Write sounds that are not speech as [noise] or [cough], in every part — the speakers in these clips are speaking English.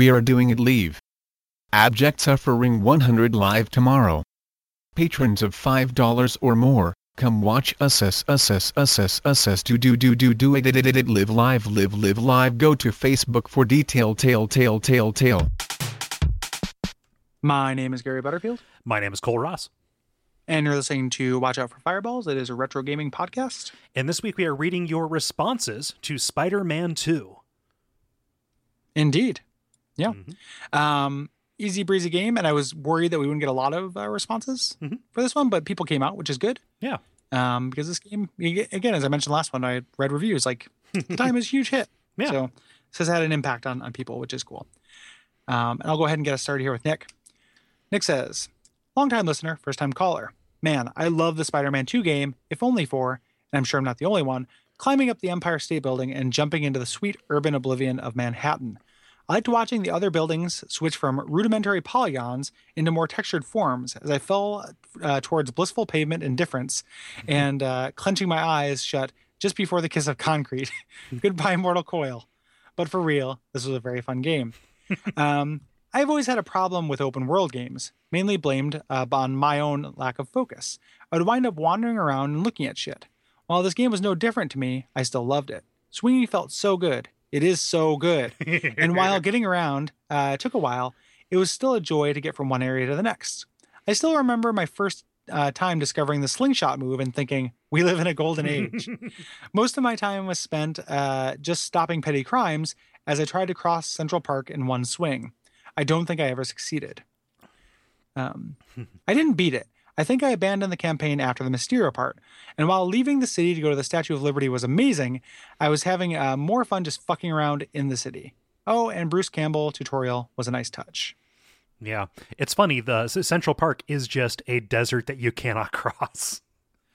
We are doing it live. Abject Suffering 100 live tomorrow. Patrons of $5 or more, come watch us us us us us us us us do do do do do it it it it live live live live live go to Facebook for detail tail tail tail tail. My name is Gary Butterfield, My name is Kole Ross. and you're listening to Watch Out for Fireballs. It is a retro gaming podcast. And this week we are reading your responses to Spider Man 2. Indeed. Yeah. Mhm. Um, easy breezy game, and I was worried that we wouldn't get a lot of uh, responses Mhm. for this one, but people came out, which is good. Yeah. Um, because this game, again, as I mentioned last one, I read reviews like the time is a huge hit. [laughs] Yeah. So this has had an impact on, on people, which is cool. Um, and I'll go ahead and get us started here with Nick. Nick says, longtime listener, first time caller. Man, I love the Spider Man 2 game, if only for, and I'm sure I'm not the only one, climbing up the Empire State Building and jumping into the sweet urban oblivion of Manhattan. I liked watching the other buildings switch from rudimentary polygons into more textured forms as I fell uh, towards blissful pavement indifference and uh, clenching my eyes shut just before the kiss of concrete. [laughs] Goodbye, Mortal Coil. But for real, this was a very fun game. [laughs] um, I've always had a problem with open world games, mainly blamed uh, on my own lack of focus. I would wind up wandering around and looking at shit. While this game was no different to me, I still loved it. Swinging felt so good. It is so good. and while [laughs] getting around uh, took a while, it was still a joy to get from one area to the next. I still remember my first uh, time discovering the slingshot move and thinking, we live in a golden age. [laughs] Most of my time was spent uh, just stopping petty crimes as I tried to cross Central Park in one swing. I don't think I ever succeeded. Um, [laughs] I didn't beat it. I think I abandoned the campaign after the Mysterio part. And while leaving the city to go to the Statue of Liberty was amazing, I was having uh, more fun just fucking around in the city. Oh, and Bruce Campbell tutorial was a nice touch. yeah. It's funny. The Central Park is just a desert that you cannot [laughs] cross.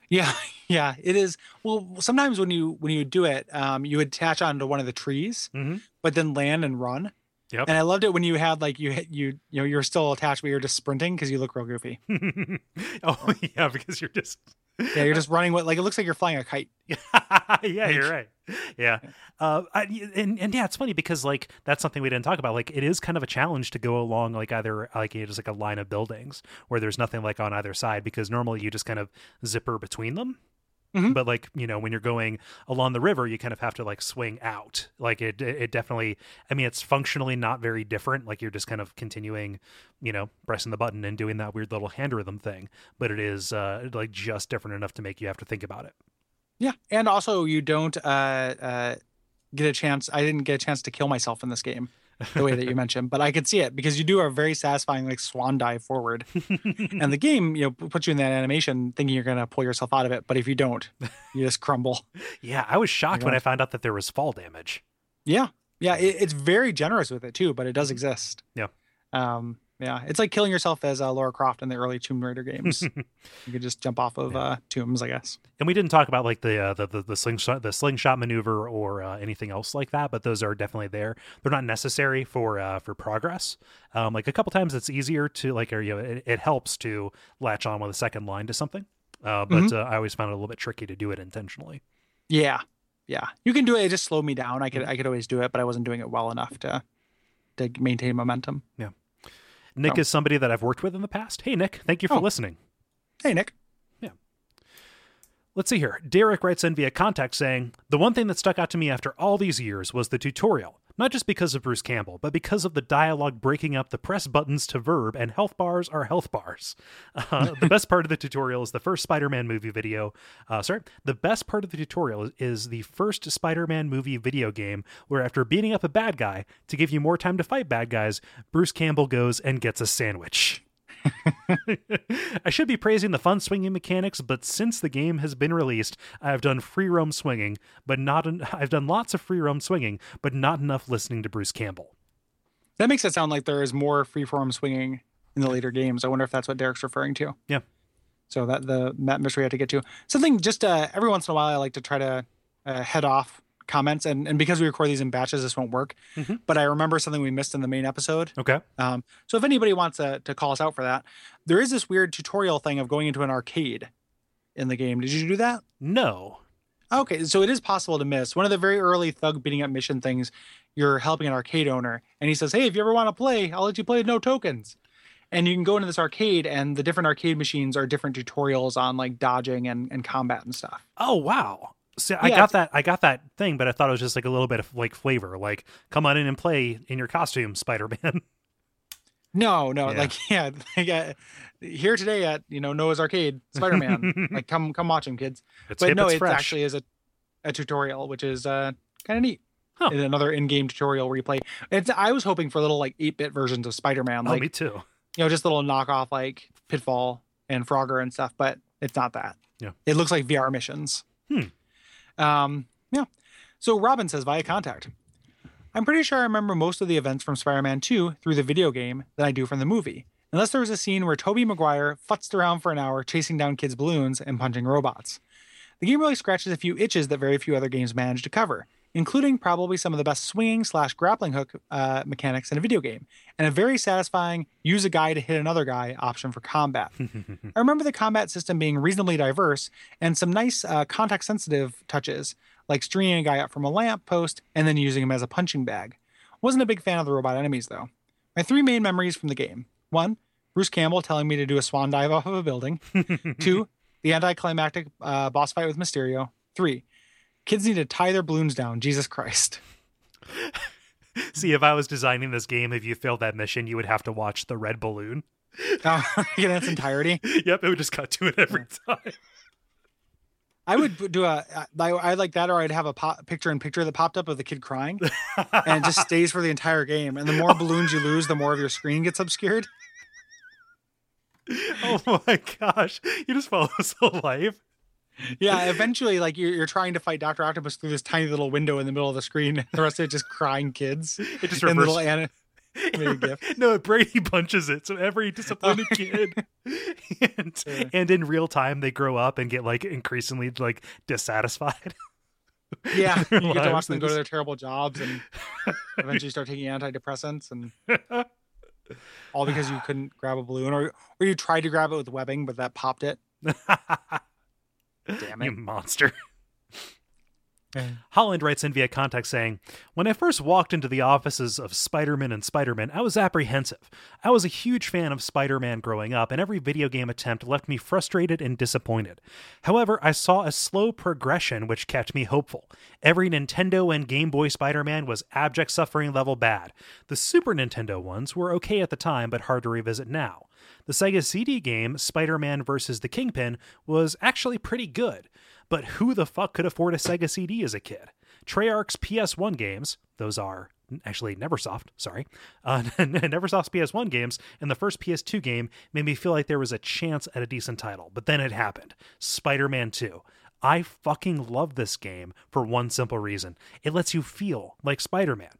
Yeah, [laughs] yeah, it is. Well, sometimes when you when you do it, um, you attach onto one of the trees, Mhm. but then land and run. Yep. And I loved it when you had like you hit you you know you're still attached, but you're just sprinting because you look real goofy. [laughs] oh, [laughs] yeah, because you're just. Yeah, you're just running with like it looks like you're flying a kite. [laughs] yeah, you're right. Yeah. Uh, I, and, and yeah, it's funny because like that's something we didn't talk about. Like it is kind of a challenge to go along like either like you know, just like a line of buildings where there's nothing like on either side because normally you just kind of zipper between them. Mhm. But like you know when you're going along the river, you kind of have to like swing out. Like it, it definitely. I mean, it's functionally not very different. Like you're just kind of continuing, you know, pressing the button and doing that weird little hand rhythm thing. But it is uh, like just different enough to make you have to think about it. Yeah, and also you don't uh, uh, get a chance. I didn't get a chance to kill myself in this game, the way that you mentioned, but I could see it because you do a very satisfying like swan dive forward, and the [laughs] game you know puts you in that animation thinking you're gonna pull yourself out of it, but if you don't, you just crumble. Yeah, I was shocked when I found out that there was fall damage. Yeah, yeah, it, it's very generous with it too, but it does exist. Yeah. Um, yeah, it's like killing yourself as uh, Laura Croft in the early Tomb Raider games. [laughs] you could just jump off of uh, tombs, I guess. And we didn't talk about like the uh, the, the the slingshot the slingshot maneuver or uh, anything else like that, but those are definitely there. They're not necessary for uh, for progress. Um, like a couple times, it's easier to like or you know it, it helps to latch on with a second line to something. Uh, but Mhm. uh, I always found it a little bit tricky to do it intentionally. Yeah, yeah, you can do it. It just slowed me down. I could Mm-hmm. I could always do it, but I wasn't doing it well enough to to maintain momentum. Nick is somebody that I've worked with in the past. Hey, Nick, thank you for Oh. listening. Hey, Nick. Yeah. Let's see here. Derek writes in via contact saying, The one thing that stuck out to me after all these years was the tutorial. Not just because of Bruce Campbell, but because of the dialogue breaking up the press buttons to verb and health bars are health bars. [laughs] Uh, the best part of the tutorial is the first Spider Man movie video. Uh, sorry, the best part of the tutorial is, the first Spider Man movie video game where, after beating up a bad guy, to give you more time to fight bad guys, Bruce Campbell goes and gets a sandwich. [laughs] I should be praising the fun swinging mechanics, but since the game has been released, I've done free roam swinging, but not en- I've done lots of free roam swinging, but not enough listening to Bruce Campbell. That makes it sound like there is more freeform swinging in the later games. I wonder if that's what Derek's referring to. Yeah. So that the that mystery I had to get to something just uh, every once in a while I like to try to uh, head off comments and and because we record these in batches this won't work. Mhm. But I remember something we missed in the main episode. Okay. Um, so if anybody wants to, to call us out for that, there is this weird tutorial thing of going into an arcade in the game. Did you do that? No. Okay, so it is possible to miss. One of the very early thug beating up mission things, you're helping an arcade owner, and he says, "Hey, if you ever want to play, I'll let you play with no tokens." And you can go into this arcade, and the different arcade machines are different tutorials on like dodging and, and combat and stuff. Oh wow. See, I Yeah, got that. I got that thing, but I thought it was just like a little bit of like flavor. Like, come on in and play in your costume, Spider Man. [laughs] No, no, Yeah. like [laughs] yeah, like, uh, here today at you know Noah's Arcade, Spider Man. [laughs] like come come watch him, kids. It's but hip, no, it's it actually is a, a tutorial, which is uh kind of neat. Huh. Another in-game tutorial replay. It's I was hoping for little like 8-bit versions of Spider-Man, oh, like me too. you know, just little knockoff like Pitfall and Frogger and stuff, but it's not that. Yeah. It looks like VR missions. Hmm. Um, yeah. So Robin says via contact. I'm pretty sure I remember most of the events from Spider-Man 2 through the video game than I do from the movie. Unless there was a scene where Tobey Maguire futzed around for an hour chasing down kids' balloons and punching robots. The game really scratches a few itches that very few other games manage to cover, including probably some of the best swinging slash grappling hook uh, mechanics in a video game, and a very satisfying use a guy to hit another guy option for combat. [laughs] I remember the combat system being reasonably diverse and some nice uh, context sensitive touches, like stringing a guy up from a lamp post and then using him as a punching bag. Wasn't a big fan of the robot enemies though. My three main memories from the game one, Bruce Campbell telling me to do a swan dive off of a building. [laughs] Two, the anticlimactic uh, boss fight with Mysterio. Three, kids need to tie their balloons down. Jesus Christ. [laughs] See, if I was designing this game, if you failed that mission, you would have to watch the red balloon. Uh, [laughs] [laughs] in its entirety. yep, it would just cut to it every time. I would do a, I, I like that, or I'd have a pop, picture in picture that popped up of the kid crying, and it just stays for the entire game. And the more balloons you lose, the more of your screen gets obscured. oh my gosh, you just follow whole life. Yeah, eventually, like you're, you're trying to fight Doctor Octopus through this tiny little window in the middle of the screen. The rest of it just crying kids It just and little reverses. Anna. [laughs] made a gif. [laughs] no, Brady punches it. So every disappointed [laughs] kid, and, Yeah. and in real time, they grow up and get like increasingly like dissatisfied. Yeah, you get to watch them go to their terrible jobs and eventually start taking antidepressants, and all because you couldn't grab a balloon, or or you tried to grab it with webbing, but that popped it. Damn it. you it. [laughs] Holland writes in via contact saying, When I first walked into the offices of Spider Man and Spider Man, I was apprehensive. I was a huge fan of Spider Man growing up, and every video game attempt left me frustrated and disappointed. However, I saw a slow progression which kept me hopeful. Every Nintendo and Game Boy Spider Man was abject suffering level bad. The Super Nintendo ones were okay at the time, but hard to revisit now. The Sega CD game, Spider Man vs. the Kingpin, was actually pretty good. But who the fuck could afford a Sega CD as a kid? Treyarch's PS1 games, those are actually Neversoft, sorry, uh, [laughs] Neversoft's PS1 games and the first PS2 game made me feel like there was a chance at a decent title. But then it happened Spider Man 2. I fucking love this game for one simple reason it lets you feel like Spider Man.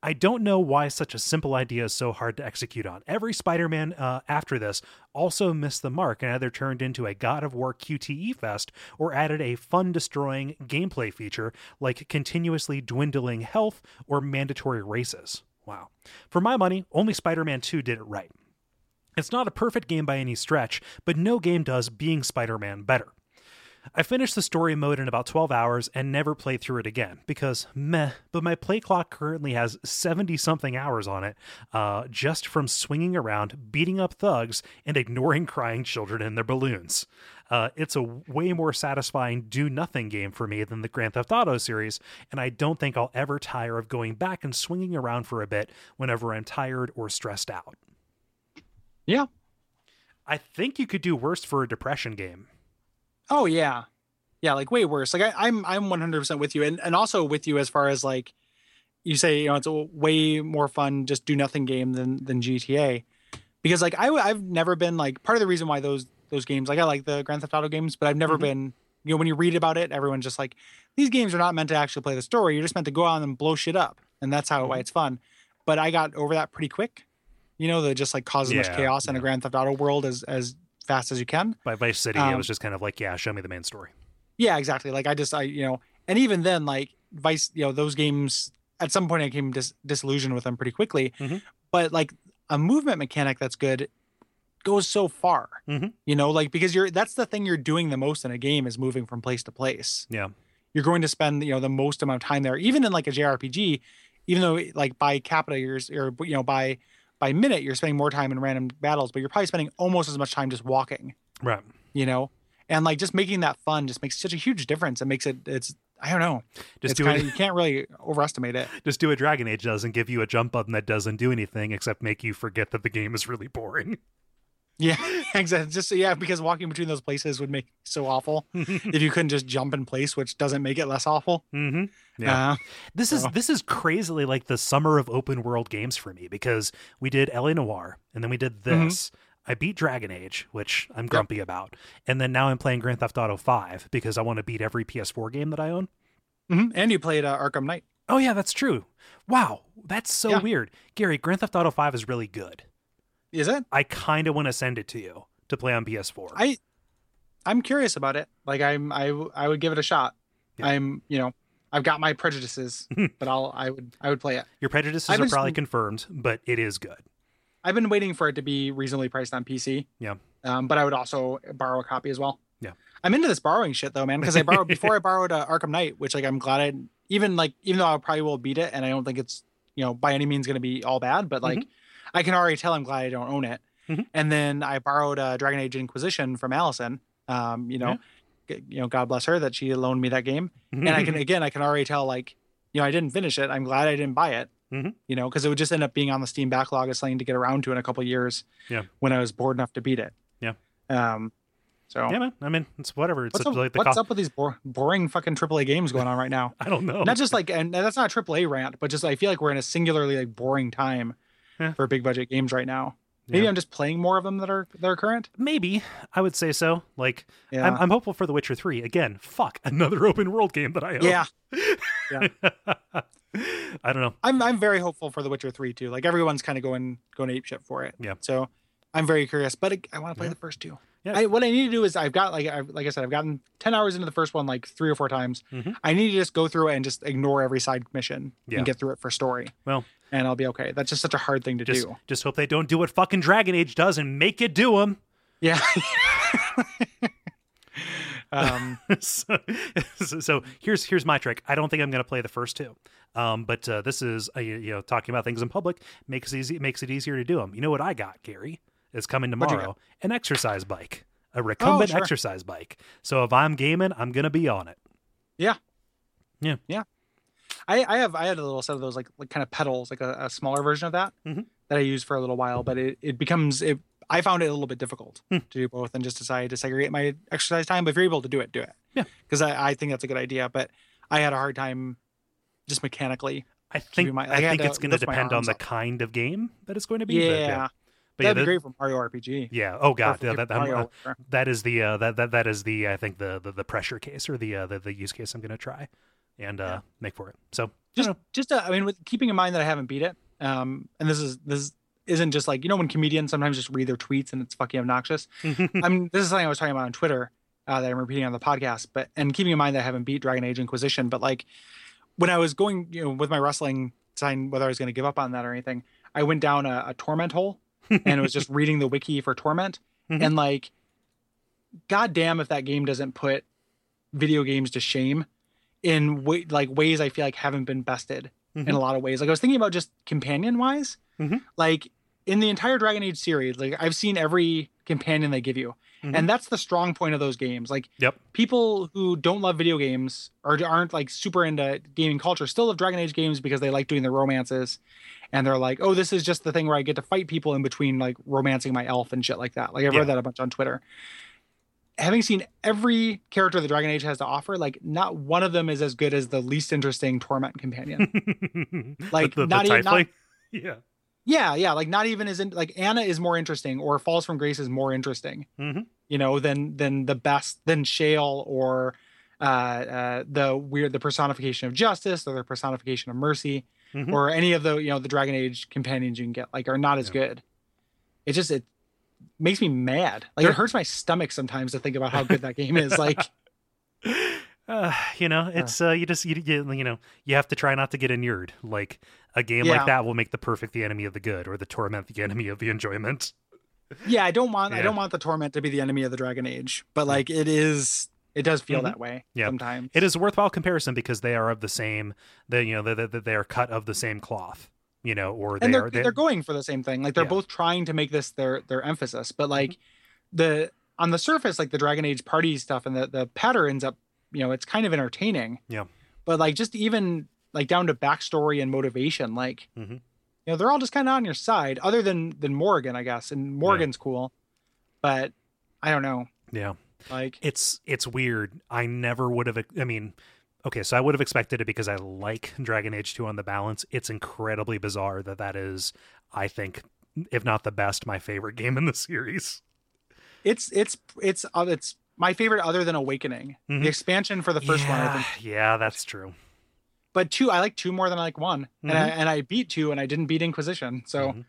I don't know why such a simple idea is so hard to execute on. Every Spider Man uh, after this also missed the mark and either turned into a God of War QTE fest or added a fun destroying gameplay feature like continuously dwindling health or mandatory races. Wow. For my money, only Spider Man 2 did it right. It's not a perfect game by any stretch, but no game does being Spider Man better. I finished the story mode in about 12 hours and never played through it again because meh, but my play clock currently has 70 something hours on it uh, just from swinging around, beating up thugs, and ignoring crying children and their balloons. Uh, it's a way more satisfying do nothing game for me than the Grand Theft Auto series, and I don't think I'll ever tire of going back and swinging around for a bit whenever I'm tired or stressed out. Yeah. I think you could do worse for a depression game. Oh yeah, yeah, like way worse. Like I, I'm I'm 100 percent with you, and and also with you as far as like you say, you know, it's a way more fun just do nothing game than than GTA, because like I I've never been like part of the reason why those those games like I like the Grand Theft Auto games, but I've never Mhm. been you know when you read about it, everyone's just like these games are not meant to actually play the story. You're just meant to go out and blow shit up, and that's how why it's fun. But I got over that pretty quick. You know, the just like cause as much Yeah, chaos in a. Grand Theft Auto world as as fast as you can. By Vice City, it Um, was just kind of like, yeah, show me the main story. Yeah, exactly. Like I just I you know, and even then like Vice, you know, those games at some point I came dis- disillusioned with them pretty quickly. Mhm. But like a movement mechanic that's good goes so far. Mhm. You know, like because you're that's the thing you're doing the most in a game is moving from place to place. Yeah. you're going to spend you know the most amount of time there. Even in like a JRPG, even though like by capita you're or you know by by minute you're spending more time in random battles, but you're probably spending almost as much time just walking. Right. You know, and like just making that fun just makes such a huge difference. It makes it it's I don't know. Just it's do kinda, it. you can't really overestimate it. [laughs] Just do what Dragon Age does and give you a jump button that doesn't do anything except make you forget that the game is really boring. Yeah, [laughs] exactly. Just yeah, because walking between those places would make it so awful [laughs] if you couldn't just jump in place, which doesn't make it less awful. hmm Yeah. Uh, This is this is crazily like the summer of open world games for me because we did LA Noire and then we did Mhm. this. I beat Dragon Age, which I'm grumpy about, and then now I'm playing Grand Theft Auto 5 because I want to beat every PS4 game that I own. mhm. And you played uh, Arkham Knight. Oh yeah, that's true. Wow, that's so Yeah. weird. Gary, Grand Theft Auto 5 is really good. Is it? I kind of want to send it to you to play on PS4. I I'm curious about it. Like I'm I I would give it a shot. Yeah. I'm you know I've got my prejudices, [laughs] but I'll I would I would play it. Your prejudices I've are been- probably confirmed, but it is good. I've been waiting for it to be reasonably priced on PC. Yeah. Um, but I would also borrow a copy as well. Yeah. I'm into this borrowing shit though, man. Because I borrowed [laughs] before I borrowed uh, Arkham Knight, which like I'm glad I even like even though I probably will beat it, and I don't think it's you know by any means going to be all bad, but like I can already tell I'm glad I don't own it. Mhm. And then I borrowed uh, Dragon Age Inquisition from Allison. Um, you know, g- you know, God bless her that she loaned me that game, and I can again I can already tell like you know I didn't finish it. I'm glad I didn't buy it. Mhm. You know, because it would just end up being on the Steam backlog as something to get around to in a couple years. Yeah. When I was bored enough to beat it. Yeah. Um. So yeah, man. I mean, it's whatever. It's what's, up, like the what's co- up with these bor- boring fucking AAA games going on right now? [laughs] I don't know. Not just like, and that's not a AAA rant, but just I feel like we're in a singularly like boring time Yeah. for big budget games right now. Maybe Yeah. I'm just playing more of them that are that are current. Maybe I would say so. Like, Yeah. I'm, I'm hopeful for The Witcher 3. Again, fuck [laughs] another open world game that I own. yeah. [laughs] Yeah. I don't know. I'm I'm very hopeful for The Witcher 3 too. Like everyone's kind of going going ape shit for it. Yeah. So I'm very curious, but I, I want to play the first two. Yeah. I, what I need to do is I've got like I've, like I said I've gotten 10 hours into the first one like three or four times. Mhm. I need to just go through it and just ignore every side mission Yeah. and get through it for story. Well, and I'll be okay. That's just such a hard thing to just do. just hope they don't do what fucking Dragon Age does and make you do them. Yeah. [laughs] [laughs] [laughs] um, so, so here's here's my trick. I don't think I'm going to play the first two, um, but uh, this is uh, you know talking about things in public makes it easy makes it easier to do them. You know what I got, Gary? It's coming tomorrow. An exercise bike, a recumbent sure. exercise bike. So if I'm gaming, I'm going to be on it. I, I have I had a little set of those like like kind of pedals, like a, a smaller version of that Mhm. that I used for a little while, but it, it becomes it I found it a little bit difficult Hmm. to do both and just decided to segregate my exercise time. But if you're able to do it, do it. Yeah. Because I, I think that's a good idea. But I had a hard time just mechanically. I think my- I I think it's going to depend on the up. kind of game that it's going to be. Yeah. but, but yeah, That'd be that- great for Mario RPG. yeah. Oh god, yeah, Super that, uh, that is the uh, that that that is the I think the the, the pressure case or the, uh, the the use case I'm going to try and uh, Yeah. make for it. So just I just uh, I mean, with keeping in mind that I haven't beat it, um, and this is this isn't just like you know when comedians sometimes just read their tweets and it's fucking obnoxious. [laughs] I mean, this is something I was talking about on Twitter uh, that I'm repeating on the podcast, but and keeping in mind that I haven't beat Dragon Age Inquisition, but like when I was going, you know, with my wrestling sign, whether I was going to give up on that or anything, I went down a, a torment hole and it was just [laughs] reading the wiki for torment, Mhm. and like, goddamn, if that game doesn't put video games to shame in way, like ways I feel like haven't been bested in Mhm. a lot of ways. Like I was thinking about just companion wise, Mhm. like in the entire Dragon Age series, like I've seen every companion they give you, Mhm. and that's the strong point of those games. Like Yep. people who don't love video games or aren't like super into gaming culture still love Dragon Age games because they like doing the romances, and they're like, oh, this is just the thing where I get to fight people in between like romancing my elf and shit like that. Like I've Yeah. read that a bunch on Twitter. Having seen every character the Dragon Age has to offer, like not one of them is as good as the least interesting torment companion. [laughs] Like, the, the, not the even- not- [laughs] yeah. Yeah, yeah, like not even as in like Annah is more interesting or Falls from Grace is more interesting, Mhm. you know, than than the best than Shale or uh, uh the weird the personification of justice or the personification of mercy Mhm. or any of the you know the Dragon Age companions you can get like are not as Yeah. good. It just it makes me mad. Like it hurts my stomach sometimes to think about how good that game is. Like [laughs] Uh, you know, it's uh, you just you, you you know you have to try not to get inured. Like a game Yeah. like that will make the perfect the enemy of the good, or the torment the enemy of the enjoyment. yeah, I don't want I don't want the torment to be the enemy of the Dragon Age, but like it is It does feel Mhm. that way Yeah. sometimes. It is a worthwhile comparison because they are of the same. They you know they, they, they are cut of the same cloth. You know, or they and they're are they, they're going for the same thing. Like they're Yeah. both trying to make this their their emphasis, but like the on the surface, like the Dragon Age party stuff and the the patter ends up, you know, it's kind of entertaining. Yeah. But like just even like down to backstory and motivation, like Mhm. you know, they're all just kind of on your side, other than than Morrigan, I guess. And Morrigan's cool, but I don't know. yeah. Like it's it's weird. I never would have. I mean, okay, so I would have expected it because I like Dragon Age Two on the balance. It's incredibly bizarre that that is, I think, if not the best, my favorite game in the series. it's it's it's uh, it's my favorite other than Awakening. Mhm. The expansion for the first yeah, one, I think yeah, that's true. but two i like two more than i like one and i Mhm. and i beat two and i didn't beat inquisition so Mhm.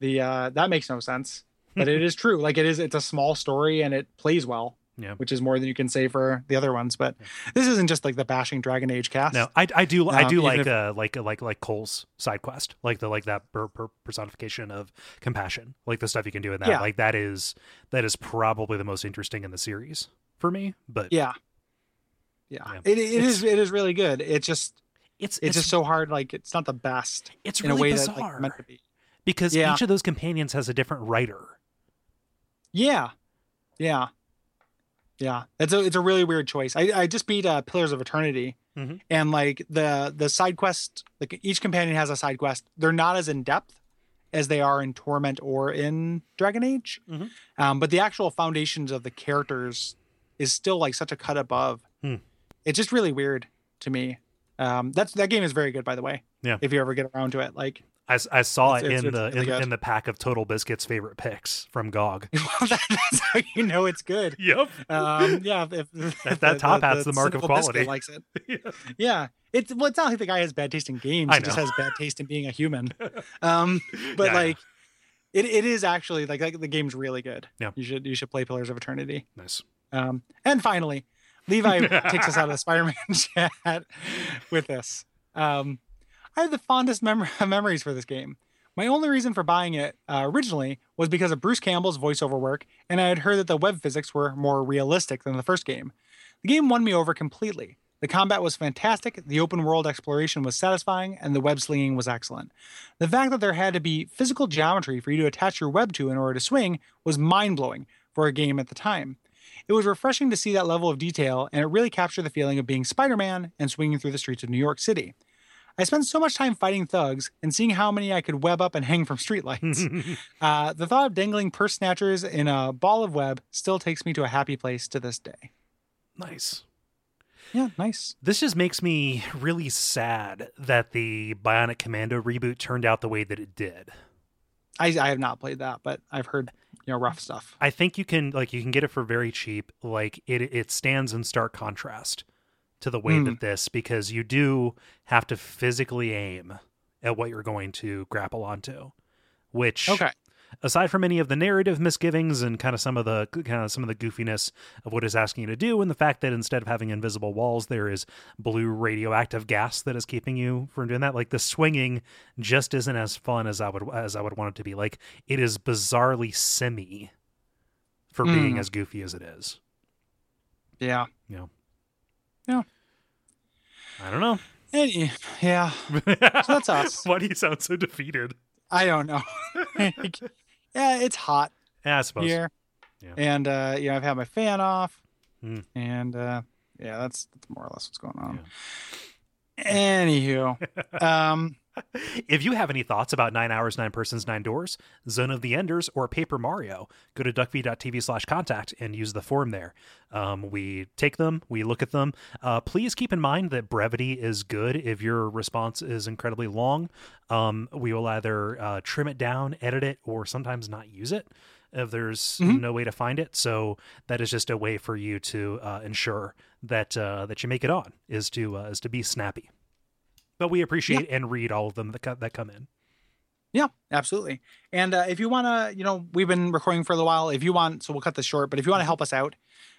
the uh that makes no sense but it [laughs] is true like it is it's a small story and it plays well Yeah. which is more than you can say for the other ones but this isn't just like the bashing dragon age cast No, I, I do I do like if- uh like like like Cole's side quest, like the like that per, per personification of compassion, like the stuff you can do in that. Yeah. Like that is that is probably the most interesting in the series for me. But yeah yeah, Yeah. It, it It's- is it is really good It just it's it's, just so hard like it's not the best it's in really a way bizarre that like meant to be because Yeah. each of those companions has a different writer. yeah yeah yeah it's a it's a really weird choice i i just beat uh pillars of eternity Mhm. and like the the side quest like each companion has a side quest they're not as in depth as they are in torment or in dragon age Mhm. um but the actual foundations of the characters is still like such a cut above Hmm. it's just really weird to me um that's that game is very good by the way Yeah. if you ever get around to it like I, I saw It's- it it's- in the really in, in the pack of TotalBiscuit's favorite picks from GOG. [laughs] well, that- that's how you know it's good Yep. um yeah if, if That- that top hat's the mark of quality. likes it [laughs] Yeah, it's well, it's not like the guy has bad taste in games. He just has bad taste in being a human. [laughs] Um, but Yeah, like, it, it is actually like, like the game's really good. Yeah. you should you should play Pillars of Eternity. nice. Um, and finally, Levi takes us out of the Spider-Man chat with this. Um, I have the fondest [laughs] mem- memories for this game. My only reason for buying it uh, originally was because of Bruce Campbell's voiceover work, and I had heard that the web physics were more realistic than the first game. The game won me over completely. The combat was fantastic, the open world exploration was satisfying, and the web slinging was excellent. The fact that there had to be physical geometry for you to attach your web to in order to swing was mind blowing for a game at the time. It was refreshing to see that level of detail, and it really captured the feeling of being Spider Man and swinging through the streets of New York City. I spent so much time fighting thugs and seeing how many I could web up and hang from streetlights. [laughs] uh, the thought of dangling purse snatchers in a ball of web still takes me to a happy place to this day. nice. Yeah, nice. This just makes me really sad that the Bionic Commando reboot turned out the way that it did. I, I have not played that, but I've heard you know rough stuff. I think you can like you can get it for very cheap. Like it it stands in stark contrast to the way Hmm. that this because you do have to physically aim at what you're going to grapple onto. Which Okay. aside from any of the narrative misgivings and kind of some of the kind of some of the goofiness of what it's asking you to do and the fact that instead of having invisible walls there is blue radioactive gas that is keeping you from doing that like the swinging just isn't as fun as I would as I would want it to be like it is bizarrely semi for being Mm. as goofy as it is Yeah. Yeah. I don't know yeah. that's us. [laughs] why do you sound so defeated I don't know. Like, [laughs] yeah, it's hot yeah, I suppose here. Yeah. And uh, you know, I've had my fan off. Hmm. And uh yeah, that's, that's more or less what's going on. Anywho. [laughs] um If you have any thoughts about Nine Hours, Nine Persons, Nine Doors, Zone of the Enders, or Paper Mario, go to duckfeed.tv slash contact and use the form there. Um, we take them, we look at them. Uh, please keep in mind that brevity is good if your response is incredibly long. Um, we will either uh, trim it down, edit it, or sometimes not use it if there's Mhm. no way to find it. So that is just a way for you to uh, ensure that uh, that you make it on is to uh, is to be snappy. But we appreciate and read all of them that that come in. Yeah, absolutely. And uh, if you want to, you know, we've been recording for a little while. If you want, so we'll cut this short, but if you want to help us out,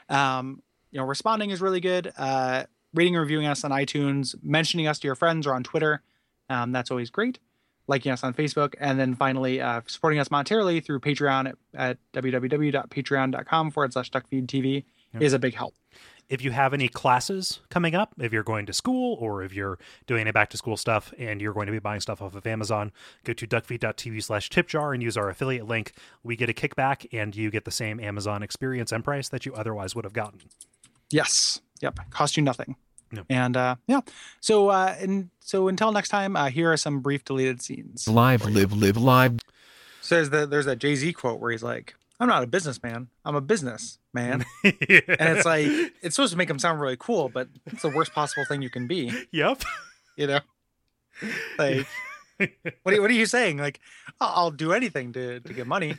um, you know, responding is really good. Uh, rating and reviewing us on iTunes, mentioning us to your friends or on Twitter, um, that's always great. Liking us on Facebook, and then finally uh, supporting us monetarily through Patreon at, at www.patreon.com forward slash duckfeedtv Yep. is a big help. If you have any classes coming up, if you're going to school or if you're doing any back to school stuff and you're going to be buying stuff off of Amazon, go to duckfeed.tv slash tipjar and use our affiliate link. We get a kickback and you get the same Amazon experience and price that you otherwise would have gotten. Yes. Yep. Cost you nothing. Yep. And uh, yeah. So uh, and so until next time, uh, here are some brief deleted scenes. Live, live, live, live. So there's the there's that Jay Z quote where he's like, "I'm not a businessman. I'm a business man." [laughs] and it's like it's supposed to make him sound really cool, but it's the worst possible thing you can be. yep. You know, like what are, what are you saying? Like, I'll, do anything to to get money.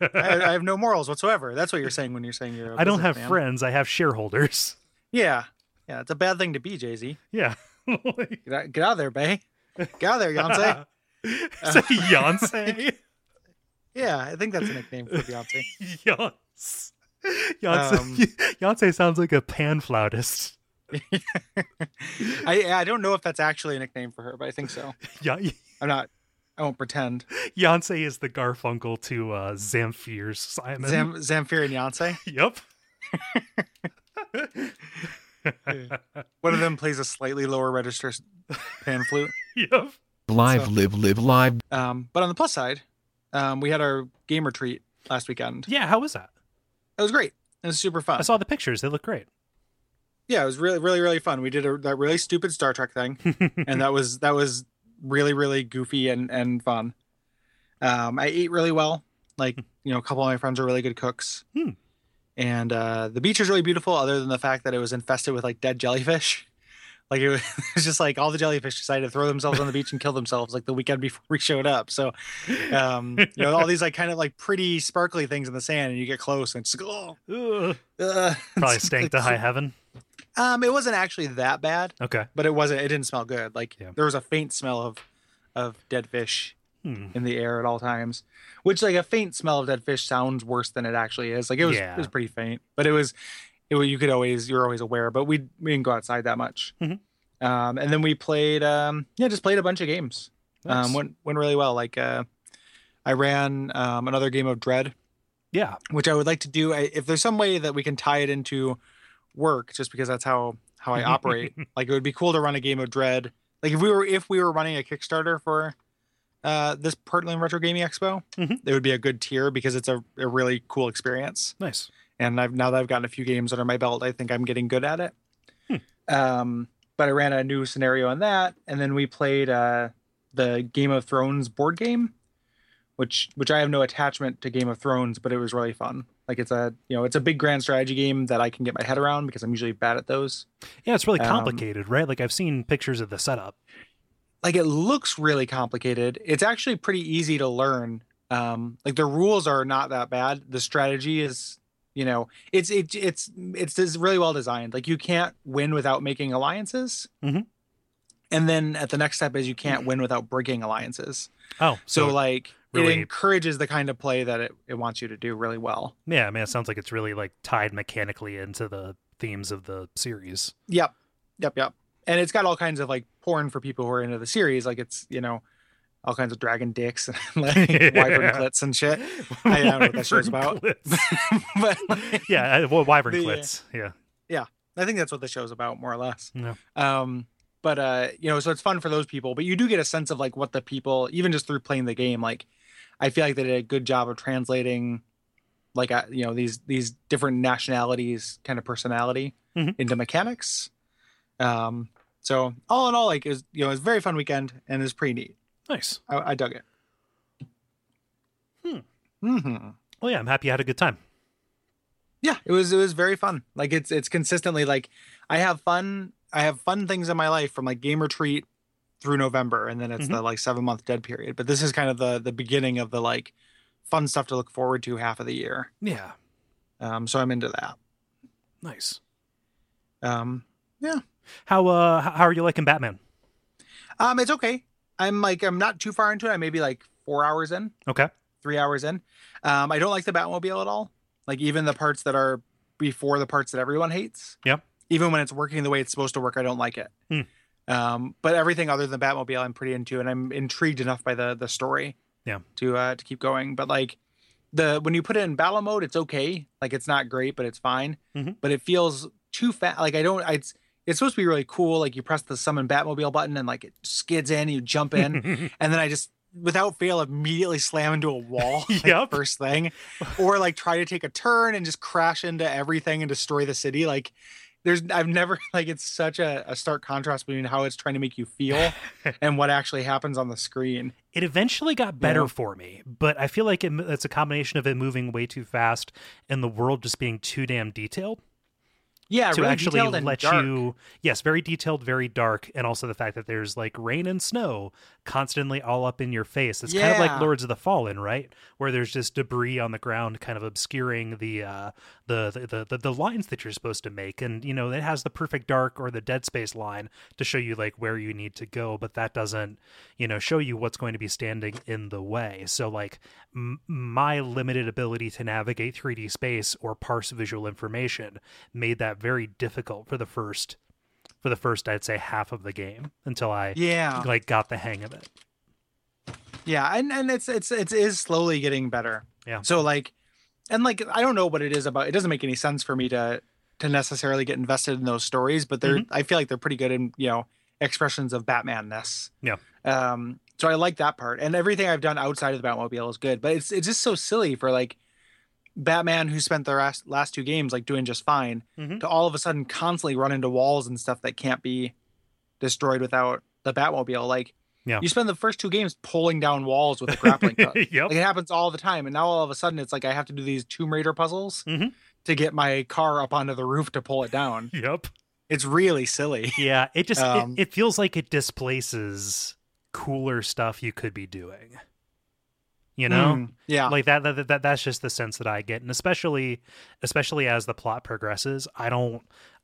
I, I have no morals whatsoever. That's what you're saying when you're saying you're. I I don't have friends. I have shareholders. Yeah, yeah. It's a bad thing to be, Jay Z. Yeah. Get out, get out of there, Bay. Get out of there, Beyonce. [laughs] Say Beyonce. [laughs] yeah, I think that's a nickname for Beyonce. [laughs] Yance. Yance, Um, [laughs] Yance sounds like a pan flautist. [laughs] I I don't know if that's actually a nickname for her, but I think so. Yeah, I'm not. I won't pretend. Yance is the Garfunkel to uh, Zamfir's Simon. Zam, Zamfir and Beyonce. Yep. One of them plays a slightly lower register pan flute. yep. Live, So- live, live, live. Um, but on the plus side, um, we had our game retreat last weekend. Yeah, how was that? It was great. It was super fun. I saw the pictures. They look great. yeah, it was really, really, really fun. We did a, that really stupid Star Trek thing, [laughs] and that was that was really, really goofy and and fun. Um, I ate really well. Like [laughs] you know, a couple of my friends are really good cooks, Hmm. and uh, the beach is really beautiful. Other than the fact that it was infested with like dead jellyfish. Like it was, [laughs] it was just like all the jellyfish decided to throw themselves on the beach and kill themselves like the weekend before we showed up. So, um, you know, all these like kind of like pretty sparkly things in the sand, and you get close and it's like, oh, uh, Probably stank to high heaven. Um, it wasn't actually that bad Okay. but it wasn't it didn't smell good like Yeah. there was a faint smell of of dead fish Hmm. in the air at all times which like a faint smell of dead fish sounds worse than it actually is like it was Yeah. it was pretty faint but it was it you could always you're always aware but we we didn't go outside that much Mhm. um and then we played um yeah just played a bunch of games Nice. um went went really well like uh i ran um another game of dread yeah. which I would like to do. I, if there's some way that we can tie it into work, just because that's how how I [laughs] operate. like it would be cool to run a game of Dread. Like if we were if we were running a Kickstarter for uh, this Portland Retro Gaming Expo, Mhm. it would be a good tier because it's a, a really cool experience. Nice. And I've now that I've gotten a few games under my belt, I think I'm getting good at it. Hmm. Um, but I ran a new scenario on that, and then we played uh, the Game of Thrones board game, which which I have no attachment to Game of Thrones, but it was really fun. Like it's a you know it's a big grand strategy game that I can get my head around because I'm usually bad at those. Yeah, it's really Um, complicated, right? Like I've seen pictures of the setup. Like it looks really complicated. It's actually pretty easy to learn. Um, like the rules are not that bad. The strategy is you know it's it, it's it's it's really well designed. Like you can't win without making alliances. Mhm. And then at the next step is you can't win without breaking alliances. Oh, So, like really- it encourages the kind of play that it, it wants you to do really well. yeah, i mean it sounds like it's really like tied mechanically into the themes of the series. Yep. Yep. Yep. And it's got all kinds of like porn for people who are into the series. Like it's, you know, all kinds of dragon dicks and [laughs] like [laughs] wyvern clits and shit. [laughs] I don't know what that show's about. but like, yeah, well, wyvern The, clits. Yeah. Yeah. I think that's what the show's about, more or less. Yeah. Um, but uh, you know, so it's fun for those people, but you do get a sense of like what the people, even just through playing the game, like I feel like they did a good job of translating like uh, you know, these these different nationalities kind of personality Mhm. into mechanics. Um, so all in all, like it was you know, it was a very fun weekend and it was pretty neat. Nice. I, I dug it. Hmm. hmm Well, yeah, I'm happy you had a good time. yeah it was it was very fun like it's it's consistently like i have fun i have fun things in my life from like game retreat through november and then it's the like seven month dead period but this is kind of the the beginning of the like fun stuff to look forward to half of the year Yeah. um so i'm into that Nice. um Yeah. How uh how are you liking Batman? um it's okay i'm like i'm not too far into it i maybe like four hours in Okay. three hours in um i don't like the batmobile at all like even the parts that are before the parts that everyone hates Yep. even when it's working the way it's supposed to work i don't like it Hmm. um but everything other than batmobile i'm pretty into and i'm intrigued enough by the the story Yeah. to uh to keep going but like the when you put it in battle mode it's okay like it's not great but it's fine Mhm. but it feels too fast. Like I don't. I, it's it's supposed to be really cool. Like you press the summon Batmobile button and like it skids in, you jump in, [laughs] and then I just without fail immediately slam into a wall [laughs] like, Yep. first thing or like try to take a turn and just crash into everything and destroy the city like there's i've never [laughs] like it's such a, a stark contrast between how it's trying to make you feel and what actually happens on the screen it eventually got better Yeah. for me, but I feel like it, it's a combination of it moving way too fast and the world just being too damn detailed. Yeah to really actually let dark. you yes very detailed very dark and also the fact that there's like rain and snow constantly all up in your face. It's kind of like lords of the fallen right? Where there's just debris on the ground kind of obscuring the uh the the, the the the lines that you're supposed to make. And you know it has the perfect dark or the dead space line to show you like where you need to go but that doesn't you know show you what's going to be standing in the way. So like m- my limited ability to navigate 3d space or parse visual information made that very difficult for the first for the first i'd say half of the game until i yeah. like got the hang of it. Yeah and and it's it's it is slowly getting better. Yeah. so like and like i don't know what it is about it doesn't make any sense for me to to necessarily get invested in those stories but they're i feel like they're pretty good in you know expressions of batman-ness. Yeah. um so i like that part and everything i've done outside of the batmobile is good but it's it's just so silly for like batman who spent the last last two games like doing just fine Mhm. to all of a sudden constantly run into walls and stuff that can't be destroyed without the batmobile like Yeah. you spend the first two games pulling down walls with a grappling hook. [laughs] yep Like it happens all the time, and now all of a sudden it's like I have to do these Tomb Raider puzzles Mhm. to get my car up onto the roof to pull it down. [laughs] yep It's really silly. yeah it just Um, it, it feels like it displaces cooler stuff you could be doing you know? Mm, yeah, like that, that that that's just the sense that i get. And especially especially as the plot progresses i don't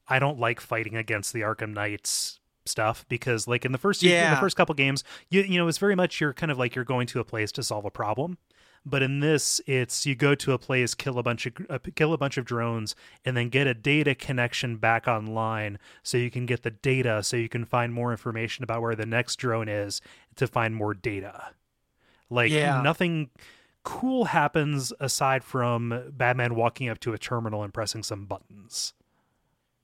i don't like fighting against the arkham knights stuff because like in the first in the first couple games you you know it's very much you're kind of like you're going to a place to solve a problem. But in this it's you go to a place kill a bunch of uh, kill a bunch of drones and then get a data connection back online so you can get the data so you can find more information about where the next drone is to find more data like Yeah. nothing cool happens aside from batman walking up to a terminal and pressing some buttons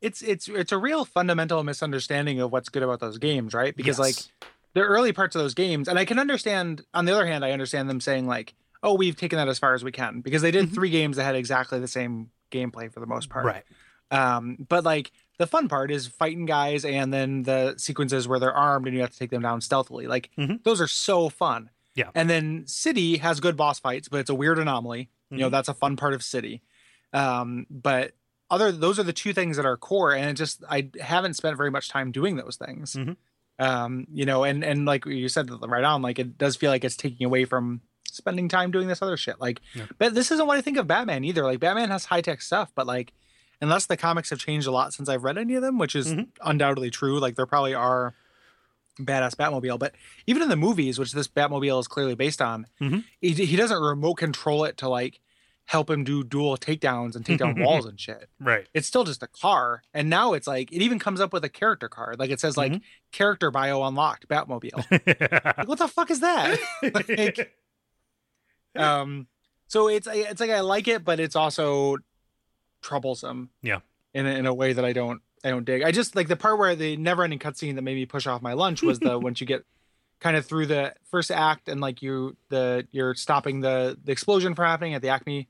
it's it's it's a real fundamental misunderstanding of what's good about those games, right? Because like the early parts of those games, and I can understand. On the other hand, I understand them saying like, "Oh, we've taken that as far as we can," because they did Mhm. three games that had exactly the same gameplay for the most part. right Um, but like the fun part is fighting guys and then the sequences where they're armed and you have to take them down stealthily. Like Mhm. those are so fun. Yeah. And then City has good boss fights, but it's a weird anomaly. You know, Mhm. that's a fun part of City. Um, but other those are the two things that are core, and it just I haven't spent very much time doing those things. Mhm. Um, you know, and and like you said right on, like it does feel like it's taking away from spending time doing this other shit. Like, Yeah. but this isn't what I think of Batman either. Like Batman has high tech stuff, but like unless the comics have changed a lot since I've read any of them, which is Mhm. undoubtedly true. Like there probably are badass Batmobile, but even in the movies, which this Batmobile is clearly based on, Mhm. he, he doesn't remote control it to like help him do dual takedowns and take down [laughs] walls and shit. right It's still just a car, and now it's like it even comes up with a character card. Like it says like character bio unlocked Batmobile. [laughs] like, what the fuck is that? [laughs] Like, um, so it's it's like I like it, but it's also troublesome. Yeah. In in a way that I don't I don't dig. I just like the part where the never ending cutscene that made me push off my lunch was the [laughs] once you get kind of through the first act and like you the you're stopping the the explosion from happening at the Acme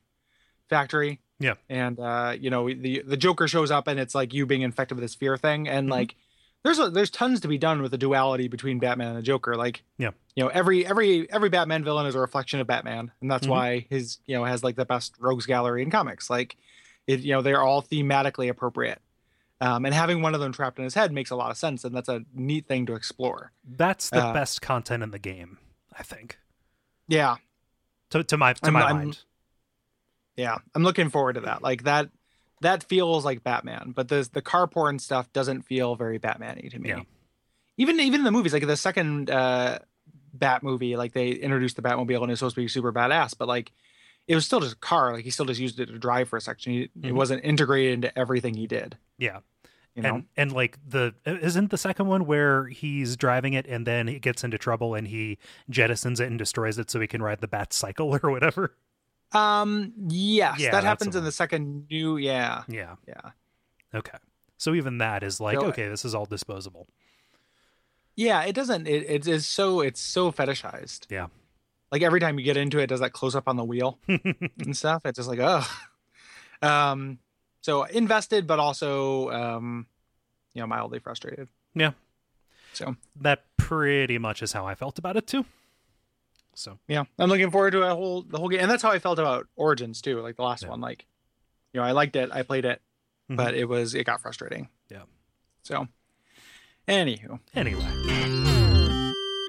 factory. Yeah. And uh, you know, the the Joker shows up and it's like you being infected with this fear thing. And Mhm. like there's a, there's tons to be done with the duality between Batman and the Joker. Like Yeah. you know, every every every Batman villain is a reflection of Batman. And that's Mhm. why his, you know, has like the best rogues gallery in comics. Like it, you know, they're all thematically appropriate. Um, and having one of them trapped in his head makes a lot of sense, and that's a neat thing to explore. that's the Uh, best content in the game i think Yeah, to, to my to I'm- my I'm- mind yeah, I'm looking forward to that. Like that, that feels like Batman, but the the car porn stuff doesn't feel very Batman-y to me. Yeah. Even even in the movies, like the second uh, Bat movie, like they introduced the Batmobile and it's supposed to be super badass, but like it was still just a car. Like he still just used it to drive for a section. He, It Mhm. wasn't integrated into everything he did. yeah You know. and and like the isn't the second one where he's driving it and then he gets into trouble and he jettisons it and destroys it so he can ride the bat cycle [laughs] or whatever Um. Yes, Yeah, that happens in the second new. Yeah. yeah Yeah. okay So even that is like, So- okay, this is all disposable. Yeah, it doesn't. It, it is so it's so fetishized. Yeah. Like every time you get into it, it does that close up on the wheel [laughs] and stuff. It's just like, oh. Um, so invested, but also, um, you know, mildly frustrated. Yeah. So that pretty much is how I felt about it too. So yeah, I'm looking forward to a whole the whole game, and that's how I felt about Origins too. Like the last Yeah. one, like, you know, I liked it, I played it, Mhm. but it was it got frustrating. Yeah. So, anywho, anyway.